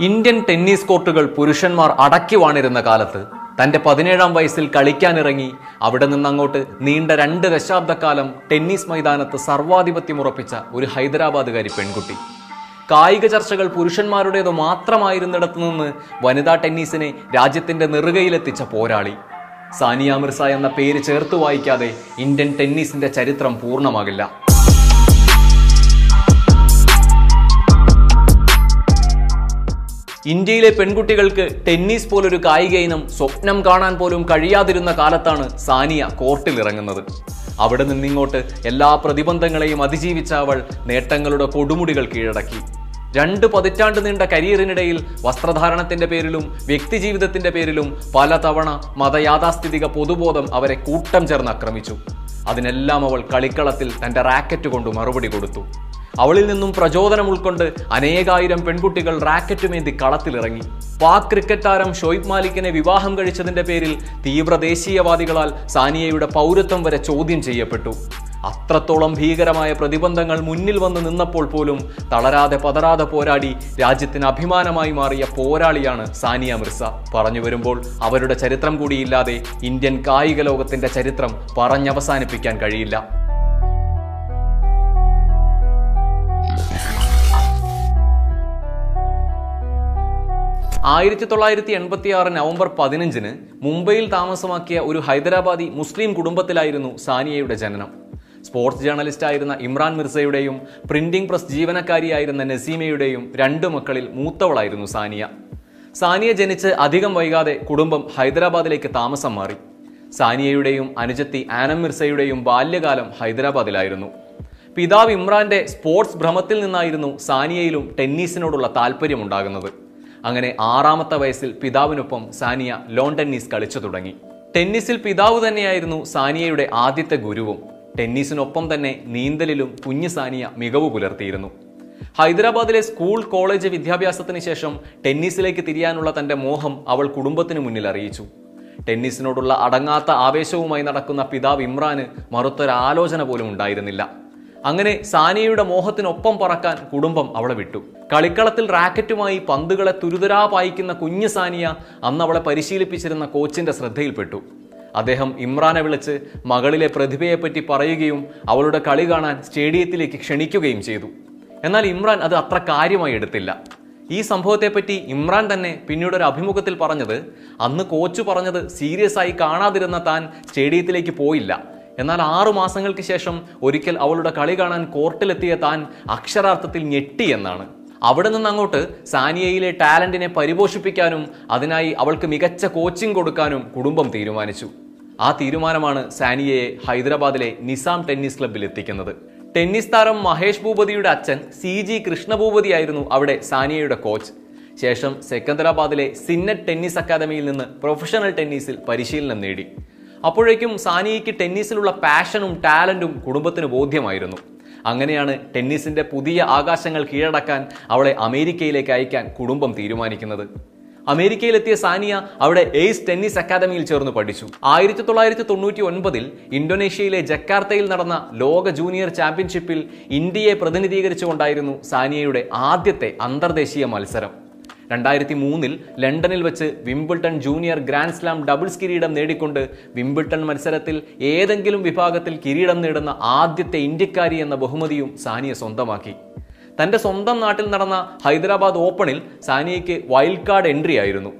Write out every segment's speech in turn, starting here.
Indian tennis കോർട്ടുകൾ പുരുഷന്മാർ അടക്കി വാണിരുന്ന കാലത്ത് തന്റെ പതിനേഴാം വയസ്സിൽ കളിക്കാനിറങ്ങി അവിടെ നിന്നങ്ങോട്ട് നീണ്ട രണ്ട് ദശാബ്ദക്കാലം ടെന്നീസ് മൈതാനത്ത് സർവാധിപത്യം ഉറപ്പിച്ച ഒരു ഹൈദരാബാദുകാരി പെൺകുട്ടി. കായിക ചർച്ചകൾ പുരുഷന്മാരുടേത് മാത്രമായിരുന്നിടത്തു നിന്ന് വനിതാ ടെന്നീസിനെ രാജ്യത്തിന്റെ നെറുകയിലെത്തിച്ച പോരാളി. സാനിയ മിർസ എന്ന പേര് ചേർത്ത് വായിക്കാതെ ഇന്ത്യൻ ടെന്നീസിന്റെ ചരിത്രം പൂർണമാകില്ല. ഇന്ത്യയിലെ പെൺകുട്ടികൾക്ക് ടെന്നീസ് പോലൊരു കായിക ഇനം സ്വപ്നം കാണാൻ പോലും കഴിയാതിരുന്ന കാലത്താണ് സാനിയ കോർട്ടിൽ ഇറങ്ങുന്നത് അവിടെ നിന്നിങ്ങോട്ട് എല്ലാ പ്രതിബന്ധങ്ങളെയും അതിജീവിച്ച അവൾ നേട്ടങ്ങളുടെ കൊടുമുടികൾ കീഴടക്കി. രണ്ട് പതിറ്റാണ്ട് നീണ്ട കരിയറിനിടയിൽ വസ്ത്രധാരണത്തിന്റെ പേരിലും വ്യക്തിജീവിതത്തിന്റെ പേരിലും പലതവണ മതയാഥാസ്ഥിതിക പൊതുബോധം അവരെ കൂട്ടം ചേർന്ന് ആക്രമിച്ചു. അതിനെല്ലാം അവൾ കളിക്കളത്തിൽ തന്റെ റാക്കറ്റ് കൊണ്ട് മറുപടി കൊടുത്തു. അവളിൽ നിന്നും പ്രചോദനം ഉൾക്കൊണ്ട് അനേകായിരം പെൺകുട്ടികൾ റാക്കറ്റുമേന്തി കളത്തിലിറങ്ങി. പാക് ക്രിക്കറ്റ് താരം ഷോയിബ് മാലിക്കിനെ വിവാഹം കഴിച്ചതിന്റെ പേരിൽ തീവ്ര ദേശീയവാദികളാൽ സാനിയയുടെ പൗരത്വം വരെ ചോദ്യം ചെയ്യപ്പെട്ടു. അത്രത്തോളം ഭീകരമായ പ്രതിബന്ധങ്ങൾ മുന്നിൽ വന്ന് നിന്നപ്പോൾ പോലും തളരാതെ പതറാതെ പോരാടി രാജ്യത്തിന് അഭിമാനമായി മാറിയ പോരാളിയാണ് സാനിയ മിർസ. പറഞ്ഞു വരുമ്പോൾ അവരുടെ ചരിത്രം കൂടിയില്ലാതെ ഇന്ത്യൻ കായിക ലോകത്തിന്റെ ചരിത്രം പറഞ്ഞവസാനിപ്പിക്കാൻ കഴിയില്ല. ആയിരത്തി തൊള്ളായിരത്തി എൺപത്തി ആറ് നവംബർ പതിനഞ്ചിന് മുംബൈയിൽ താമസമാക്കിയ ഒരു ഹൈദരാബാദി മുസ്ലിം കുടുംബത്തിലായിരുന്നു സാനിയയുടെ ജനനം. സ്പോർട്സ് ജേർണലിസ്റ്റായിരുന്ന ഇമ്രാൻ മിർസയുടെയും പ്രിന്റിംഗ് പ്രസ് ജീവനക്കാരിയായിരുന്ന നസീമയുടെയും രണ്ട് മക്കളിൽ മൂത്തവളായിരുന്നു സാനിയ. സാനിയ ജനിച്ച് അധികം വൈകാതെ കുടുംബം ഹൈദരാബാദിലേക്ക് താമസം മാറി. സാനിയയുടെയും അനുജത്തി ആനം മിർസയുടെയും ബാല്യകാലം ഹൈദരാബാദിലായിരുന്നു. പിതാവ് ഇമ്രാന്റെ സ്പോർട്സ് ഭ്രമത്തിൽ നിന്നായിരുന്നു സാനിയയിലും ടെന്നീസിനോടുള്ള താല്പര്യമുണ്ടാകുന്നത് അങ്ങനെ ആറാമത്തെ വയസ്സിൽ പിതാവിനൊപ്പം സാനിയ ലോൺ ടെന്നീസ് കളിച്ചു തുടങ്ങി. ടെന്നീസിൽ പിതാവ് തന്നെയായിരുന്നു സാനിയയുടെ ആദ്യത്തെ ഗുരുവും. ടെന്നീസിനൊപ്പം തന്നെ നീന്തലിലും കുഞ്ഞു സാനിയ മികവ് പുലർത്തിയിരുന്നു. ഹൈദരാബാദിലെ സ്കൂൾ കോളേജ് വിദ്യാഭ്യാസത്തിന് ശേഷം ടെന്നീസിലേക്ക് തിരിയാനുള്ള തന്റെ മോഹം അവൾ കുടുംബത്തിന് മുന്നിൽ അറിയിച്ചു. ടെന്നീസിനോടുള്ള അടങ്ങാത്ത ആവേശവുമായി നടക്കുന്ന പിതാവ് ഇമ്രാന് മറുത്തൊരാലോചന പോലും ഉണ്ടായിരുന്നില്ല. അങ്ങനെ സാനിയയുടെ മോഹത്തിനൊപ്പം പറക്കാൻ കുടുംബം അവളെ വിട്ടു. കളിക്കളത്തിൽ റാക്കറ്റുമായി പന്തുകളെ തുരുതുരാ പായിക്കുന്ന കുഞ്ഞു സാനിയ അന്ന് അവളെ പരിശീലിപ്പിച്ചിരുന്ന കോച്ചിന്റെ ശ്രദ്ധയിൽപ്പെട്ടു. അദ്ദേഹം ഇമ്രാനെ വിളിച്ച് മകളിലെ പ്രതിഭയെപ്പറ്റി പറയുകയും അവളുടെ കളി കാണാൻ സ്റ്റേഡിയത്തിലേക്ക് ക്ഷണിക്കുകയും ചെയ്തു. എന്നാൽ ഇമ്രാൻ അത് അത്ര കാര്യമായി എടുത്തില്ല. ഈ സംഭവത്തെപ്പറ്റി ഇമ്രാൻ തന്നെ പിന്നീട് ഒരു അഭിമുഖത്തിൽ പറഞ്ഞത് അന്ന് കോച്ച് പറഞ്ഞത് സീരിയസ് ആയി കാണാതിരുന്ന താൻ സ്റ്റേഡിയത്തിലേക്ക് പോയില്ല. എന്നാൽ ആറു മാസങ്ങൾക്ക് ശേഷം ഒരിക്കൽ അവളുടെ കളി കാണാൻ കോർട്ടിലെത്തിയ താൻ അക്ഷരാർത്ഥത്തിൽ ഞെട്ടി എന്നാണ്. അവിടെ നിന്ന് അങ്ങോട്ട് സാനിയയിലെ ടാലന്റിനെ പരിപോഷിപ്പിക്കാനും അതിനായി അവൾക്ക് മികച്ച കോച്ചിങ് കൊടുക്കാനും കുടുംബം തീരുമാനിച്ചു. ആ തീരുമാനമാണ് സാനിയയെ ഹൈദരാബാദിലെ നിസാം ടെന്നീസ് ക്ലബ്ബിൽ എത്തിക്കുന്നത്. ടെന്നീസ് താരം മഹേഷ് ഭൂപതിയുടെ അച്ഛൻ സി ജി കൃഷ്ണഭൂപതിയായിരുന്നു അവിടെ സാനിയയുടെ കോച്ച്. ശേഷം സെക്കന്ദരാബാദിലെ സിന്നറ്റ് ടെന്നീസ് അക്കാദമിയിൽ നിന്ന് പ്രൊഫഷണൽ ടെന്നീസിൽ പരിശീലനം നേടി. അപ്പോഴേക്കും സാനിയയ്ക്ക് ടെന്നീസിലുള്ള പാഷനും ടാലന്റും കുടുംബത്തിന് ബോധ്യമായിരുന്നു. അങ്ങനെയാണ് ടെന്നീസിന്റെ പുതിയ ആകാശങ്ങൾ കീഴടക്കാൻ അവളെ അമേരിക്കയിലേക്ക് അയക്കാൻ കുടുംബം തീരുമാനിക്കുന്നത്. അമേരിക്കയിലെത്തിയ സാനിയ അവിടെ എയ്സ് ടെന്നീസ് അക്കാദമിയിൽ ചേർന്ന് പഠിച്ചു. ആയിരത്തി തൊള്ളായിരത്തി തൊണ്ണൂറ്റി ഒൻപതിൽ ഇന്തോനേഷ്യയിലെ ജക്കാർത്തയിൽ നടന്ന ലോക ജൂനിയർ ചാമ്പ്യൻഷിപ്പിൽ ഇന്ത്യയെ പ്രതിനിധീകരിച്ചുകൊണ്ടായിരുന്നു സാനിയയുടെ ആദ്യത്തെ അന്തർദേശീയ മത്സരം. രണ്ടായിരത്തി മൂന്നിൽ ലണ്ടനിൽ വെച്ച് Wimbledon junior grand slam doubles കിരീടം നേടിക്കൊണ്ട് വിംബിൾട്ടൺ മത്സരത്തിൽ ഏതെങ്കിലും വിഭാഗത്തിൽ കിരീടം നേടുന്ന ആദ്യത്തെ ഇന്ത്യക്കാരി എന്ന ബഹുമതിയും സാനിയ സ്വന്തമാക്കി. തന്റെ സ്വന്തം നാട്ടിൽ നടന്ന ഹൈദരാബാദ് ഓപ്പണിൽ സാനിയയ്ക്ക് വൈൽഡ് കാർഡ് എൻട്രി ആയിരുന്നു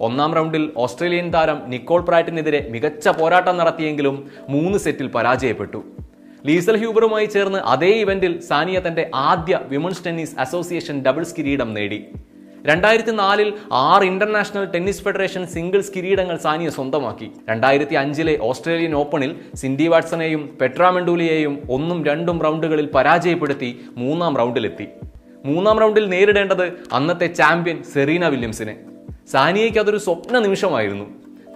ഒന്നാം റൗണ്ടിൽ ഓസ്ട്രേലിയൻ താരം നിക്കോൾ പ്രാറ്റിനെതിരെ മികച്ച പോരാട്ടം നടത്തിയെങ്കിലും മൂന്ന് സെറ്റിൽ പരാജയപ്പെട്ടു. ലീസൽ ഹ്യൂബറുമായി ചേർന്ന് അതേ ഇവന്റിൽ സാനിയ തന്റെ ആദ്യ വിമൻസ് ടെന്നീസ് അസോസിയേഷൻ ഡബിൾസ് കിരീടം നേടി. രണ്ടായിരത്തി നാലിൽ ആറ് ഇന്റർനാഷണൽ ടെന്നീസ് ഫെഡറേഷൻ സിംഗിൾസ് കിരീടങ്ങൾ സാനിയ സ്വന്തമാക്കി. രണ്ടായിരത്തി അഞ്ചിലെ ഓസ്ട്രേലിയൻ ഓപ്പണിൽ സിൻഡി വാട്സനെയും പെട്രാമെൻഡൂലിയെയും ഒന്നും രണ്ടും റൗണ്ടുകളിൽ പരാജയപ്പെടുത്തി മൂന്നാം റൗണ്ടിലെത്തി. മൂന്നാം റൗണ്ടിൽ നേരിടേണ്ടത് അന്നത്തെ ചാമ്പ്യൻ സെറീന വില്യംസിനെ. സാനിയയ്ക്ക് അതൊരു സ്വപ്ന നിമിഷമായിരുന്നു.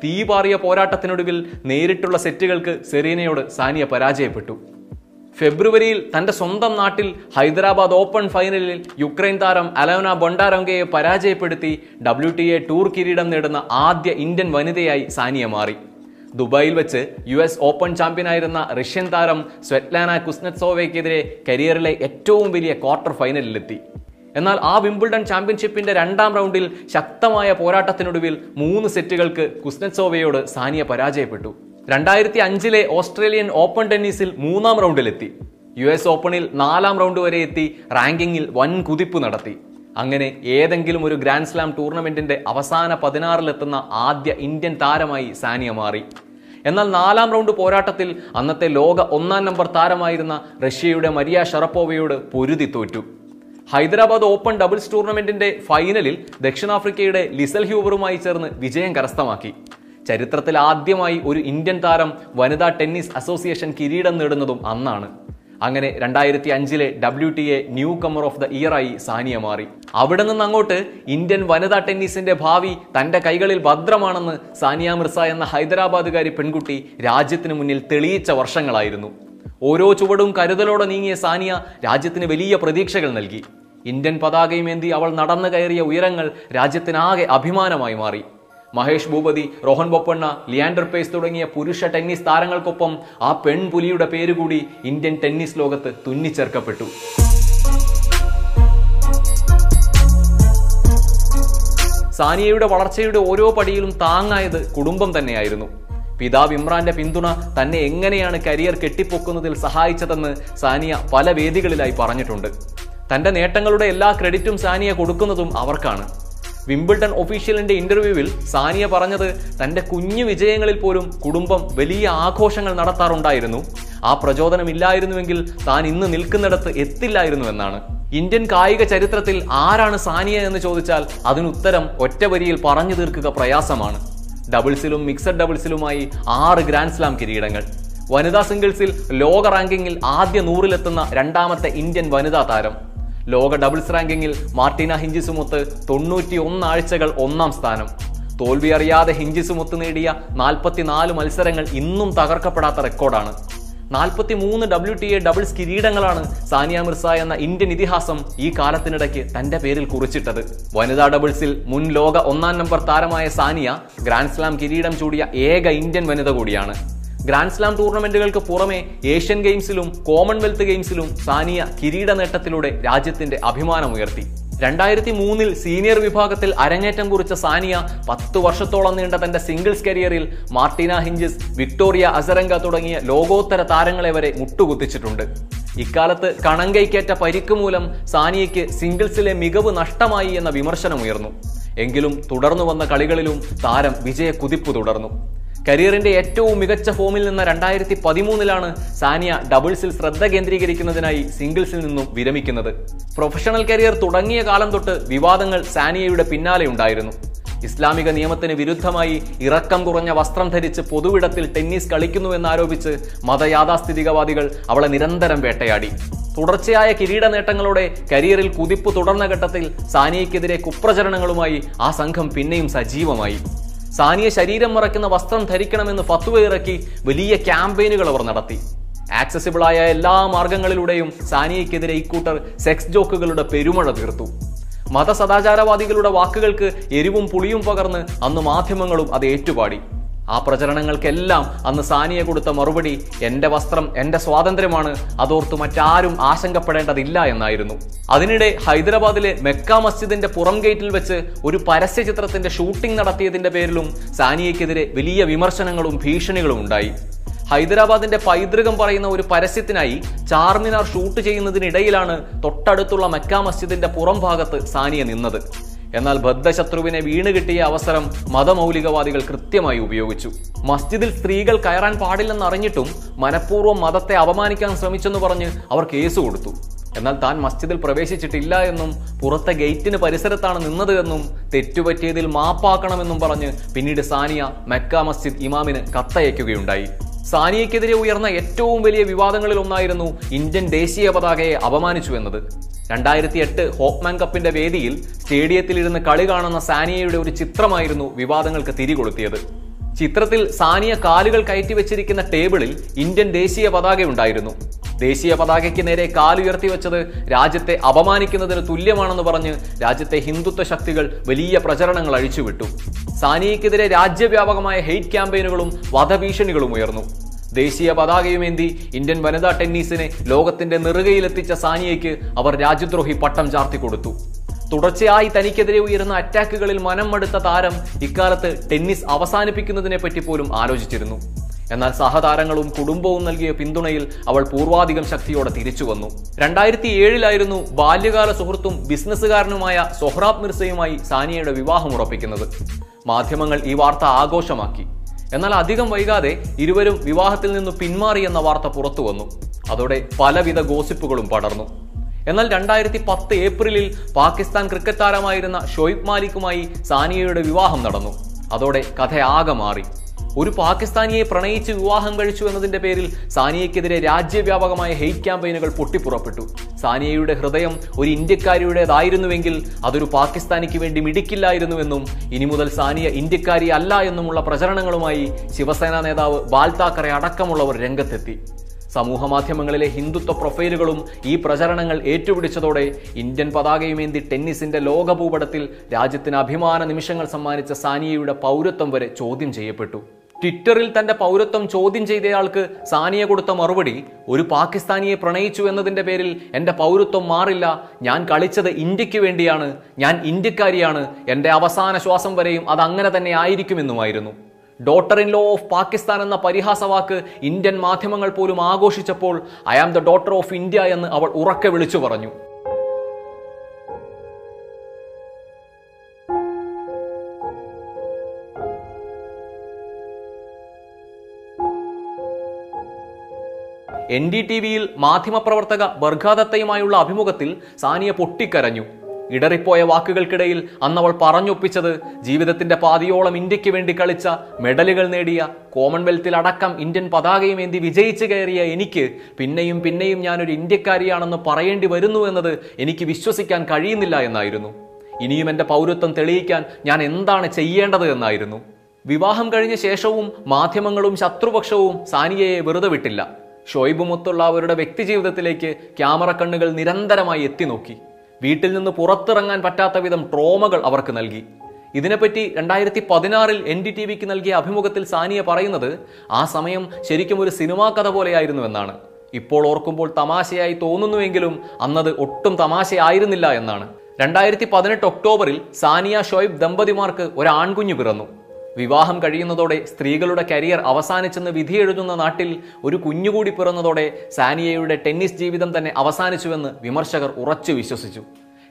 തീ പാറിയ പോരാട്ടത്തിനൊടുവിൽ നേരിട്ടുള്ള സെറ്റുകൾക്ക് സെറീനയോട് സാനിയ പരാജയപ്പെട്ടു. ഫെബ്രുവരിയിൽ തന്റെ സ്വന്തം നാട്ടിൽ ഹൈദരാബാദ് ഓപ്പൺ ഫൈനലിൽ യുക്രൈൻ താരം അലോന ബൊണ്ടാരോങ്കയെ പരാജയപ്പെടുത്തി ഡബ്ല്യു ടി എ ടൂർ കിരീടം നേടുന്ന ആദ്യ ഇന്ത്യൻ വനിതയായി സാനിയ മാറി. ദുബായിൽ വെച്ച് യു എസ് ഓപ്പൺ ചാമ്പ്യനായിരുന്ന റഷ്യൻ താരം സ്വെറ്റ്ലാന കുസ്നറ്റ്സോവയ്ക്കെതിരെ കരിയറിലെ ഏറ്റവും വലിയ ക്വാർട്ടർ ഫൈനലിലെത്തി. എന്നാൽ ആ വിംബിൾഡൺ ചാമ്പ്യൻഷിപ്പിന്റെ രണ്ടാം റൗണ്ടിൽ ശക്തമായ പോരാട്ടത്തിനൊടുവിൽ മൂന്ന് സെറ്റുകൾക്ക് കുസ്നെറ്റ്സോവയോട് സാനിയ പരാജയപ്പെട്ടു. രണ്ടായിരത്തി അഞ്ചിലെ ഓസ്ട്രേലിയൻ ഓപ്പൺ ടെന്നീസിൽ മൂന്നാം റൗണ്ടിലെത്തി. യു എസ് ഓപ്പണിൽ നാലാം റൗണ്ട് വരെ എത്തി റാങ്കിങ്ങിൽ വൻ കുതിപ്പ് നടത്തി. അങ്ങനെ ഏതെങ്കിലും ഒരു ഗ്രാൻഡ് സ്ലാം ടൂർണമെന്റിന്റെ അവസാന പതിനാറിലെത്തുന്ന ആദ്യ ഇന്ത്യൻ താരമായി സാനിയ മാറി. എന്നാൽ നാലാം റൗണ്ട് പോരാട്ടത്തിൽ അന്നത്തെ ലോക ഒന്നാം നമ്പർ താരമായിരുന്ന റഷ്യയുടെ മരിയ ഷറപ്പോവയോട് പൊരുതി തോറ്റു. ഹൈദരാബാദ് ഓപ്പൺ ഡബിൾസ് ടൂർണമെന്റിന്റെ ഫൈനലിൽ ദക്ഷിണാഫ്രിക്കയുടെ ലിസൽ ഹ്യൂബറുമായി ചേർന്ന് വിജയം കരസ്ഥമാക്കി. ചരിത്രത്തിൽ ആദ്യമായി ഒരു ഇന്ത്യൻ താരം വനിതാ ടെന്നീസ് അസോസിയേഷൻ കിരീടം നേടുന്നതും അന്നാണ്. അങ്ങനെ രണ്ടായിരത്തി അഞ്ചിലെ W T A newcomer of the ഇയറായി Sania മാറി. അവിടെ നിന്ന് അങ്ങോട്ട് ഇന്ത്യൻ വനിതാ ടെന്നീസിന്റെ ഭാവി തന്റെ കൈകളിൽ ഭദ്രമാണെന്ന് സാനിയ മിർസ എന്ന ഹൈദരാബാദുകാരി പെൺകുട്ടി രാജ്യത്തിന് മുന്നിൽ തെളിയിച്ച വർഷങ്ങളായിരുന്നു. ഓരോ ചുവടും കരുതലോടെ നീങ്ങിയ സാനിയ രാജ്യത്തിന് വലിയ പ്രതീക്ഷകൾ നൽകി. ഇന്ത്യൻ പതാകയുമേന്തി അവൾ നടന്നു കയറിയ ഉയരങ്ങൾ രാജ്യത്തിനാകെ അഭിമാനമായി മാറി. മഹേഷ് ഭൂപതി റോഹൻ ബൊപ്പണ്ണ ലിയാൻഡർ പേസ് തുടങ്ങിയ പുരുഷ ടെന്നീസ് താരങ്ങൾക്കൊപ്പം ആ പെൺപുലിയുടെ പേരുകൂടി ഇന്ത്യൻ ടെന്നീസ് ലോകത്ത് തുന്നിച്ചേർക്കപ്പെട്ടു. സാനിയയുടെ വളർച്ചയുടെ ഓരോ പടിയിലും താങ്ങായത് കുടുംബം തന്നെയായിരുന്നു. പിതാവ് ഇമ്രാന്റെ പിന്തുണ തന്നെ എങ്ങനെയാണ് കരിയർ കെട്ടിപ്പൊക്കുന്നതിൽ സഹായിച്ചതെന്ന് സാനിയ പല വേദികളിലായി പറഞ്ഞിട്ടുണ്ട്. തന്റെ നേട്ടങ്ങളുടെ എല്ലാ ക്രെഡിറ്റും സാനിയ കൊടുക്കുന്നതും അവർക്കാണ്. വിംബിൾട്ടൺ ഒഫീഷ്യലിന്റെ ഇന്റർവ്യൂവിൽ സാനിയ പറഞ്ഞത് തന്റെ കുഞ്ഞു വിജയങ്ങളിൽ പോലും കുടുംബം വലിയ ആഘോഷങ്ങൾ നടത്താറുണ്ടായിരുന്നു. ആ പ്രചോദനമില്ലായിരുന്നുവെങ്കിൽ താൻ ഇന്ന് നിൽക്കുന്നിടത്ത് എത്തില്ലായിരുന്നു എന്നാണ് ഇന്ത്യൻ കായിക ചരിത്രത്തിൽ ആരാണ് സാനിയ എന്ന് ചോദിച്ചാൽ അതിനുത്തരം ഒറ്റ വരിയിൽ പറഞ്ഞു തീർക്കുക പ്രയാസമാണ്. ഡബിൾസിലും മിക്സഡ് ഡബിൾസിലുമായി ആറ് ഗ്രാൻഡ് സ്ലാം കിരീടങ്ങൾ. വനിതാ സിംഗിൾസിൽ ലോക റാങ്കിങ്ങിൽ ആദ്യ നൂറിലെത്തുന്ന രണ്ടാമത്തെ ഇന്ത്യൻ വനിതാ താരം. ലോക ഡബിൾസ് റാങ്കിങ്ങിൽ മാർട്ടിന ഹിഞ്ചിസുമൊത്ത് തൊണ്ണൂറ്റി ഒന്ന് ആഴ്ചകൾ ഒന്നാം സ്ഥാനം. തോൽവി അറിയാതെ ഹിഞ്ചിസുമൊത്ത് നേടിയ നാൽപ്പത്തിനാല് മത്സരങ്ങൾ ഇന്നും തകർക്കപ്പെടാത്ത റെക്കോർഡാണ്. നാൽപ്പത്തി മൂന്ന് ഡബ്ല്യു ടി എ ഡബിൾസ് കിരീടങ്ങളാണ് സാനിയ മിർസ എന്ന ഇന്ത്യൻ ഇതിഹാസം ഈ കാലത്തിനിടയ്ക്ക് തന്റെ പേരിൽ കുറിച്ചിട്ടത്. വനിതാ ഡബിൾസിൽ മുൻ ലോക ഒന്നാം നമ്പർ താരമായ സാനിയ ഗ്രാൻഡ് സ്ലാം കിരീടം ചൂടിയ ഏക ഇന്ത്യൻ വനിത കൂടിയാണ്. ഗ്രാൻഡ് സ്ലാം ടൂർണമെന്റുകൾക്ക് പുറമെ ഏഷ്യൻ ഗെയിംസിലും കോമൺവെൽത്ത് ഗെയിംസിലും സാനിയ കിരീട നേട്ടത്തിലൂടെ രാജ്യത്തിന്റെ അഭിമാനമുയർത്തി രണ്ടായിരത്തി മൂന്നിൽ സീനിയർ വിഭാഗത്തിൽ അരങ്ങേറ്റം കുറിച്ച സാനിയ പത്ത് വർഷത്തോളം നീണ്ട തന്റെ സിംഗിൾസ് കരിയറിൽ മാർട്ടിന ഹിഞ്ചിസ് വിക്ടോറിയ അസരംഗ തുടങ്ങിയ ലോകോത്തര താരങ്ങളെ വരെ മുട്ടുകുത്തിച്ചിട്ടുണ്ട്. ഇക്കാലത്ത് കണങ്കൈക്കേറ്റ പരിക്ക് മൂലം സാനിയയ്ക്ക് സിംഗിൾസിലെ മികവ് നഷ്ടമായി എന്ന വിമർശനമുയർന്നു. എങ്കിലും തുടർന്നു വന്ന കളികളിലും താരം വിജയ കുതിപ്പ് തുടർന്നു. കരിയറിന്റെ ഏറ്റവും മികച്ച ഫോമിൽ നിന്ന രണ്ടായിരത്തി പതിമൂന്നിലാണ് സാനിയ ഡബിൾസിൽ ശ്രദ്ധ കേന്ദ്രീകരിക്കുന്നതിനായി സിംഗിൾസിൽ നിന്നും വിരമിക്കുന്നത്. പ്രൊഫഷണൽ കരിയർ തുടങ്ങിയ കാലം തൊട്ട് വിവാദങ്ങൾ സാനിയയുടെ പിന്നാലെ ഉണ്ടായിരുന്നു. ഇസ്ലാമിക നിയമത്തിന് വിരുദ്ധമായി ഇറക്കം കുറഞ്ഞ വസ്ത്രം ധരിച്ച് പൊതുവിടത്തിൽ ടെന്നീസ് കളിക്കുന്നുവെന്നാരോപിച്ച് മതയാഥാസ്ഥിതികവാദികൾ അവളെ നിരന്തരം വേട്ടയാടി. തുടർച്ചയായ കിരീട നേട്ടങ്ങളോടെ കരിയറിൽ കുതിപ്പ് തുടർന്ന ഘട്ടത്തിൽ സാനിയയ്ക്കെതിരെ കുപ്രചരണങ്ങളുമായി ആ സംഘം പിന്നെയും സജീവമായി. സാനിയ ശരീരം മറയ്ക്കുന്ന വസ്ത്രം ധരിക്കണമെന്ന് ഫത്വ ഇറക്കി വലിയ ക്യാമ്പയിനുകൾ അവർ നടത്തി. ആക്സസിബിളായ എല്ലാ മാർഗങ്ങളിലൂടെയും സാനിയയ്ക്കെതിരെ ഇക്കൂട്ടർ സെക്സ് ജോക്കുകളുടെ പെരുമഴ തീർത്തു. മതസദാചാരവാദികളുടെ വാക്കുകൾക്ക് എരിവും പുളിയും പകർന്ന് അന്ന് മാധ്യമങ്ങളും അത് ഏറ്റുപാടി. ആ പ്രചരണങ്ങൾക്കെല്ലാം അന്ന് സാനിയ കൊടുത്ത മറുപടി എന്റെ വസ്ത്രം എന്റെ സ്വാതന്ത്ര്യമാണ്. അതോർത്ത് മറ്റാരും ആശങ്കപ്പെടേണ്ടതില്ല എന്നായിരുന്നു. അതിനിടെ ഹൈദരാബാദിലെ മെക്ക മസ്ജിദിന്റെ പുറം ഗേറ്റിൽ വെച്ച് ഒരു പരസ്യ ചിത്രത്തിന്റെ ഷൂട്ടിംഗ് നടത്തിയതിന്റെ പേരിലും സാനിയയ്ക്കെതിരെ വലിയ വിമർശനങ്ങളും ഭീഷണികളും ഉണ്ടായി. ഹൈദരാബാദിന്റെ പൈതൃകം പറയുന്ന ഒരു പരസ്യത്തിനായി ചാർമിനാർ ഷൂട്ട് ചെയ്യുന്നതിനിടയിലാണ് തൊട്ടടുത്തുള്ള മെക്ക മസ്ജിദിന്റെ പുറം ഭാഗത്ത് സാനിയ നിന്നത്. എന്നാൽ ബദ്ധശത്രുവിനെ വീണ് കിട്ടിയ അവസരം മതമൗലികവാദികൾ കൃത്യമായി ഉപയോഗിച്ചു. മസ്ജിദിൽ സ്ത്രീകൾ കയറാൻ പാടില്ലെന്നറിഞ്ഞിട്ടും മനഃപൂർവം മതത്തെ അപമാനിക്കാൻ ശ്രമിച്ചെന്ന് പറഞ്ഞ് അവർ കേസ് കൊടുത്തു. എന്നാൽ താൻ മസ്ജിദിൽ പ്രവേശിച്ചിട്ടില്ല എന്നും പുറത്തെ ഗേറ്റിന് പരിസരത്താണ് നിന്നത് എന്നും തെറ്റുപറ്റിയതിൽ മാപ്പാക്കണമെന്നും പറഞ്ഞ് പിന്നീട് സാനിയ മെക്ക മസ്ജിദ് ഇമാമിന് കത്തയക്കുകയുണ്ടായി. സാനിയയ്ക്കെതിരെ ഉയർന്ന ഏറ്റവും വലിയ വിവാദങ്ങളിൽ ഒന്നായിരുന്നു ഇന്ത്യൻ ദേശീയ പതാകയെ അപമാനിച്ചു എന്നത്. രണ്ടായിരത്തി എട്ട് ഹോപ്മാൻ കപ്പിന്റെ വേദിയിൽ സ്റ്റേഡിയത്തിലിരുന്ന് കളി കാണുന്ന സാനിയയുടെ ഒരു ചിത്രമായിരുന്നു വിവാദങ്ങൾക്ക് തിരികൊളുത്തിയത്. ചിത്രത്തിൽ സാനിയ കാലുകൾ കയറ്റി വെച്ചിരിക്കുന്ന ടേബിളിൽ ഇന്ത്യൻ ദേശീയ പതാക ഉണ്ടായിരുന്നു ദേശീയ പതാകയ്ക്ക് നേരെ കാലുയർത്തി വെച്ചത് രാജ്യത്തെ അപമാനിക്കുന്നതിന് തുല്യമാണെന്ന് പറഞ്ഞ് രാജ്യത്തെ ഹിന്ദുത്വ ശക്തികൾ വലിയ പ്രചരണങ്ങൾ അഴിച്ചുവിട്ടു. സാനിയയ്ക്കെതിരെ രാജ്യവ്യാപകമായ ഹെയ്റ്റ് ക്യാമ്പയിനുകളും വധഭീഷണികളും ഉയർന്നു. ദേശീയ പതാകയുമേന്തി ഇന്ത്യൻ വനിതാ ടെന്നീസിനെ ലോകത്തിന്റെ നെറുകയിലെത്തിച്ച സാനിയയ്ക്ക് അവർ രാജ്യദ്രോഹി പട്ടം ചാർത്തി കൊടുത്തു. തുടർച്ചയായി തനിക്കെതിരെ ഉയരുന്ന അറ്റാക്കുകളിൽ മനം മടുത്ത താരം ഇക്കാലത്ത് ടെന്നീസ് അവസാനിപ്പിക്കുന്നതിനെ പറ്റി പോലും ആലോചിച്ചിരുന്നു. എന്നാൽ സഹതാരങ്ങളും കുടുംബവും നൽകിയ പിന്തുണയിൽ അവൾ പൂർവാധികം ശക്തിയോടെ തിരിച്ചു വന്നു. രണ്ടായിരത്തി ഏഴിലായിരുന്നു ബാല്യകാല സുഹൃത്തും ബിസിനസ്സുകാരനുമായ സൊഹ്റാബ് മിർസയുമായി സാനിയയുടെ വിവാഹം ഉറപ്പിക്കുന്നത്. മാധ്യമങ്ങൾ ഈ വാർത്ത ആഘോഷമാക്കി. എന്നാൽ അധികം വൈകാതെ ഇരുവരും വിവാഹത്തിൽ നിന്ന് പിന്മാറി എന്ന വാർത്ത പുറത്തു വന്നു. അതോടെ പലവിധ ഗോസിപ്പുകളും പടർന്നു. എന്നാൽ രണ്ടായിരത്തി പത്ത് ഏപ്രിലിൽ പാകിസ്ഥാൻ ക്രിക്കറ്റ് താരമായിരുന്ന ഷോയിബ് മാലിക്കുമായി സാനിയയുടെ വിവാഹം നടന്നു. അതോടെ കഥയാകെ മാറി. ഒരു പാകിസ്ഥാനിയെ പ്രണയിച്ച് വിവാഹം കഴിച്ചു എന്നതിന്റെ പേരിൽ സാനിയയ്ക്കെതിരെ രാജ്യവ്യാപകമായ ഹെയ്റ്റ് ക്യാമ്പയിനുകൾ പൊട്ടിപ്പുറപ്പെട്ടു. സാനിയയുടെ ഹൃദയം ഒരു ഇന്ത്യക്കാരിയുടേതായിരുന്നുവെങ്കിൽ അതൊരു പാകിസ്ഥാനിക്ക് വേണ്ടി മിടിക്കില്ലായിരുന്നുവെന്നും ഇനി മുതൽ സാനിയ ഇന്ത്യക്കാരി അല്ല എന്നുമുള്ള പ്രചരണങ്ങളുമായി ശിവസേന നേതാവ് ബാൽ താക്കറെ അടക്കമുള്ളവർ രംഗത്തെത്തി. സമൂഹ മാധ്യമങ്ങളിലെ ഹിന്ദുത്വ പ്രൊഫൈലുകളും ഈ പ്രചരണങ്ങൾ ഏറ്റുപിടിച്ചതോടെ ഇന്ത്യൻ പതാകയുമേന്തി ടെന്നീസിന്റെ ലോകഭൂപടത്തിൽ രാജ്യത്തിന് അഭിമാന നിമിഷങ്ങൾ സമ്മാനിച്ച സാനിയയുടെ പൗരത്വം വരെ ചോദ്യം ചെയ്യപ്പെട്ടു. ട്വിറ്ററിൽ തന്റെ പൗരത്വം ചോദ്യം ചെയ്തയാൾക്ക് സാനിയ കൊടുത്ത മറുപടി ഒരു പാകിസ്ഥാനിയെ പ്രണയിച്ചു എന്നതിന്റെ പേരിൽ എന്റെ പൗരത്വം മാറില്ല ഞാൻ കളിച്ചത് ഇന്ത്യയ്ക്ക് വേണ്ടിയാണ് ഞാൻ ഇന്ത്യക്കാരിയാണ് എന്റെ അവസാന ശ്വാസം വരെയും അത് അങ്ങനെ തന്നെ ആയിരിക്കുമെന്നുമായിരുന്നു. Daughter in law of Pakistan എന്ന പരിഹാസവാക്ക് ഇന്ത്യൻ മാധ്യമങ്ങൾ പോലും ആഘോഷിച്ചപ്പോൾ I am the daughter of India എന്ന് അവൾ ഉറക്കെ വിളിച്ചു പറഞ്ഞു. എൻ ഡി ടി വിയിൽ മാധ്യമപ്രവർത്തക ബർഖാദത്തയുമായുള്ള അഭിമുഖത്തിൽ സാനിയ പൊട്ടിക്കരഞ്ഞു. ഇടറിപ്പോയ വാക്കുകൾക്കിടയിൽ അന്നവൾ പറഞ്ഞൊപ്പിച്ചത് ജീവിതത്തിന്റെ പാതിയോളം ഇന്ത്യയ്ക്ക് വേണ്ടി കളിച്ച മെഡലുകൾ നേടിയ കോമൺവെൽത്തിൽ അടക്കം ഇന്ത്യൻ പതാകയുമേന്തി വിജയിച്ചു കയറിയ എനിക്ക് പിന്നെയും പിന്നെയും ഞാനൊരു ഇന്ത്യക്കാരിയാണെന്ന് പറയേണ്ടി വരുന്നു എന്നത് എനിക്ക് വിശ്വസിക്കാൻ കഴിയുന്നില്ല എന്നായിരുന്നു. ഇനിയും എന്റെ പൗരത്വം തെളിയിക്കാൻ ഞാൻ എന്താണ് ചെയ്യേണ്ടത് എന്നായിരുന്നു. വിവാഹം കഴിഞ്ഞ ശേഷവും മാധ്യമങ്ങളും ശത്രുപക്ഷവും സാനിയയെ വെറുതെ വിട്ടില്ല. ഷോയിബുമൊത്തുള്ള അവരുടെ വ്യക്തിജീവിതത്തിലേക്ക് ക്യാമറ കണ്ണുകൾ നിരന്തരമായി എത്തി നോക്കി വീട്ടിൽ നിന്ന് പുറത്തിറങ്ങാൻ പറ്റാത്ത വിധം ട്രോമകൾ അവർക്ക് നൽകി. ഇതിനെപ്പറ്റി രണ്ടായിരത്തി പതിനാറിൽ എൻ ഡി ടി വിക്ക് നൽകിയ അഭിമുഖത്തിൽ സാനിയ പറയുന്നത് ആ സമയം ശരിക്കും ഒരു സിനിമാ കഥ പോലെയായിരുന്നു എന്നാണ് ഇപ്പോൾ ഓർക്കുമ്പോൾ തമാശയായി തോന്നുന്നുവെങ്കിലും അന്നത് ഒട്ടും തമാശയായിരുന്നില്ല എന്നാണ്. രണ്ടായിരത്തി പതിനെട്ട് ഒക്ടോബറിൽ സാനിയ ഷോയിബ് ദമ്പതിമാർക്ക് ഒരു പിറന്നു. വിവാഹം കഴിയുന്നതോടെ സ്ത്രീകളുടെ കരിയർ അവസാനിച്ചെന്ന് വിധിയെഴുതുന്ന നാട്ടിൽ ഒരു കുഞ്ഞുകൂടി പിറന്നതോടെ സാനിയയുടെ ടെന്നീസ് ജീവിതം തന്നെ അവസാനിച്ചുവെന്ന് വിമർശകർ ഉറച്ചു വിശ്വസിച്ചു.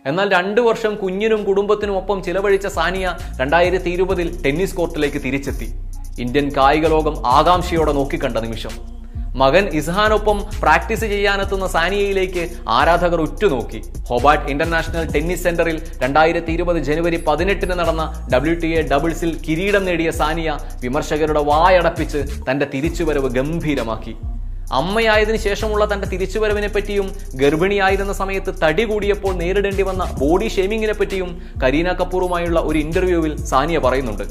എന്നാൽ രണ്ടു വർഷം കുഞ്ഞിനും കുടുംബത്തിനും ഒപ്പം ചിലവഴിച്ച സാനിയ രണ്ടായിരത്തി ഇരുപതിൽ ടെന്നീസ് കോർട്ടിലേക്ക് തിരിച്ചെത്തി. ഇന്ത്യൻ കായിക ലോകം ആകാംക്ഷയോടെ നോക്കിക്കണ്ട നിമിഷം. മകൻ ഇസ്ഹാനൊപ്പം പ്രാക്ടീസ് ചെയ്യാനെത്തുന്ന സാനിയയിലേക്ക് ആരാധകർ ഉറ്റുനോക്കി. ഹോബാർട്ട് ഇന്റർനാഷണൽ ടെന്നീസ് സെന്ററിൽ രണ്ടായിരത്തി ഇരുപത് ജനുവരി പതിനെട്ടിന് നടന്ന ഡബ്ല്യു ടി എ ഡബിൾസിൽ കിരീടം നേടിയ സാനിയ വിമർശകരുടെ വായടപ്പിച്ച് തന്റെ തിരിച്ചുവരവ് ഗംഭീരമാക്കി. അമ്മയായതിനു ശേഷമുള്ള തന്റെ തിരിച്ചുവരവിനെ പറ്റിയും ഗർഭിണിയായിരുന്ന സമയത്ത് തടി കൂടിയപ്പോൾ നേരിടേണ്ടി വന്ന ബോഡി ഷേമിങ്ങിനെ പറ്റിയും കരീന കപൂറുമായുള്ള ഒരു ഇന്റർവ്യൂവിൽ സാനിയ പറയുന്നുണ്ട്.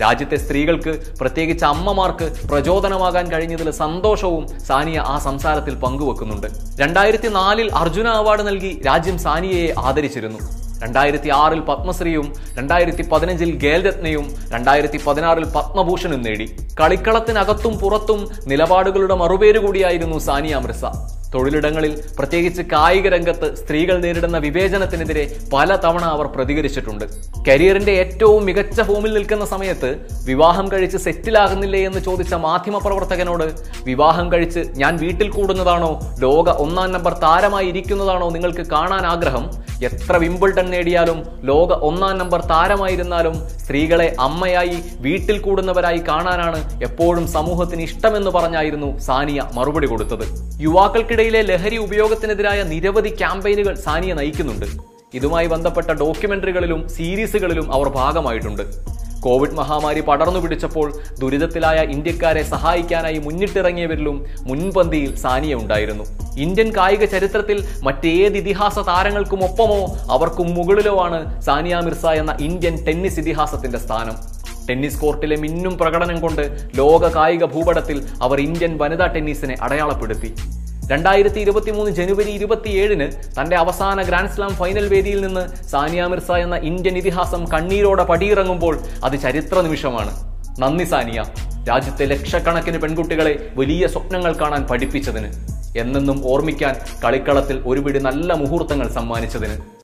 രാജ്യത്തെ സ്ത്രീകൾക്ക് പ്രത്യേകിച്ച് അമ്മമാർക്ക് പ്രചോദനമാകാൻ കഴിഞ്ഞതിൽ സന്തോഷവും സാനിയ ആ സംസാരത്തിൽ പങ്കുവെക്കുന്നുണ്ട്. രണ്ടായിരത്തി നാലിൽ അർജുന അവാർഡ് നൽകി രാജ്യം സാനിയയെ ആദരിച്ചിരുന്നു. രണ്ടായിരത്തി ആറിൽ പത്മശ്രീയും രണ്ടായിരത്തി പതിനഞ്ചിൽ ഖേൽരത്നയും രണ്ടായിരത്തി പതിനാറിൽ പത്മഭൂഷണും നേടി. കളിക്കളത്തിനകത്തും പുറത്തും നിലപാടുകളുടെ മറുപേര് കൂടിയായിരുന്നു സാനിയ മിർസ. തൊഴിലിടങ്ങളിൽ പ്രത്യേകിച്ച് കായിക രംഗത്ത് സ്ത്രീകൾ നേരിടുന്ന വിവേചനത്തിനെതിരെ പല തവണ അവർ പ്രതികരിച്ചിട്ടുണ്ട്. കരിയറിന്റെ ഏറ്റവും മികച്ച ഫോമിൽ നിൽക്കുന്ന സമയത്ത് വിവാഹം കഴിച്ച് സെറ്റിലാകുന്നില്ലേ എന്ന് ചോദിച്ച മാധ്യമപ്രവർത്തകനോട് വിവാഹം കഴിച്ച് ഞാൻ വീട്ടിൽ കൂടുന്നതാണോ? ലോക ഒന്നാം നമ്പർ താരമായി ഇരിക്കുന്നതാണോ നിങ്ങൾക്ക് കാണാൻ ആഗ്രഹം? എത്ര വിമ്പിൾട്ടൺ നേടിയാലും ലോക ഒന്നാം നമ്പർ താരമായിരുന്നാലും സ്ത്രീകളെ അമ്മയായി വീട്ടിൽ കൂടുന്നവരായി കാണാനാണ് എപ്പോഴും സമൂഹത്തിന് ഇഷ്ടമെന്ന് പറഞ്ഞായിരുന്നു സാനിയ മറുപടി കൊടുത്തത്. യുവാക്കൾക്കിടയിലെ ലഹരി ഉപയോഗത്തിനെതിരായ നിരവധി ക്യാമ്പയിനുകൾ സാനിയ നയിക്കുന്നുണ്ട്. ഇതുമായി ബന്ധപ്പെട്ട ഡോക്യുമെന്ററികളിലും സീരീസുകളിലും അവർ ഭാഗമായിട്ടുണ്ട്. കോവിഡ് മഹാമാരി പടർന്നു പിടിച്ചപ്പോൾ ദുരിതത്തിലായ ഇന്ത്യക്കാരെ സഹായിക്കാനായി മുന്നിട്ടിറങ്ങിയവരിലും മുൻപന്തിയിൽ സാനിയ ഉണ്ടായിരുന്നു ഇന്ത്യൻ കായിക ചരിത്രത്തിൽ മറ്റേത് ഇതിഹാസ താരങ്ങൾക്കും ഒപ്പമോ അവർക്കും മുകളിലോ ആണ് സാനിയ മിർസ എന്ന ഇന്ത്യൻ ടെന്നീസ് ഇതിഹാസത്തിന്റെ സ്ഥാനം. ടെന്നീസ് കോർട്ടിലെ മിന്നും പ്രകടനം കൊണ്ട് ലോക കായിക ഭൂപടത്തിൽ അവർ ഇന്ത്യൻ വനിതാ ടെന്നീസിനെ അടയാളപ്പെടുത്തി. രണ്ടായിരത്തി ഇരുപത്തി മൂന്ന് ജനുവരി ഇരുപത്തിയേഴിന് തന്റെ അവസാന ഗ്രാൻഡ് സ്ലാം ഫൈനൽ വേദിയിൽ നിന്ന് സാനിയ മിർസ എന്ന ഇന്ത്യൻ ഇതിഹാസം കണ്ണീരോടെ പടിയിറങ്ങുമ്പോൾ അത് ചരിത്ര നിമിഷമാണ്. നന്ദി സാനിയ. രാജ്യത്തെ ലക്ഷക്കണക്കിന് പെൺകുട്ടികളെ വലിയ സ്വപ്നങ്ങൾ കാണാൻ പഠിപ്പിച്ചതിന്. എന്നെന്നും ഓർമ്മിക്കാൻ കളിക്കളത്തിൽ ഒരുപിടി നല്ല മുഹൂർത്തങ്ങൾ സമ്മാനിച്ചതിന്.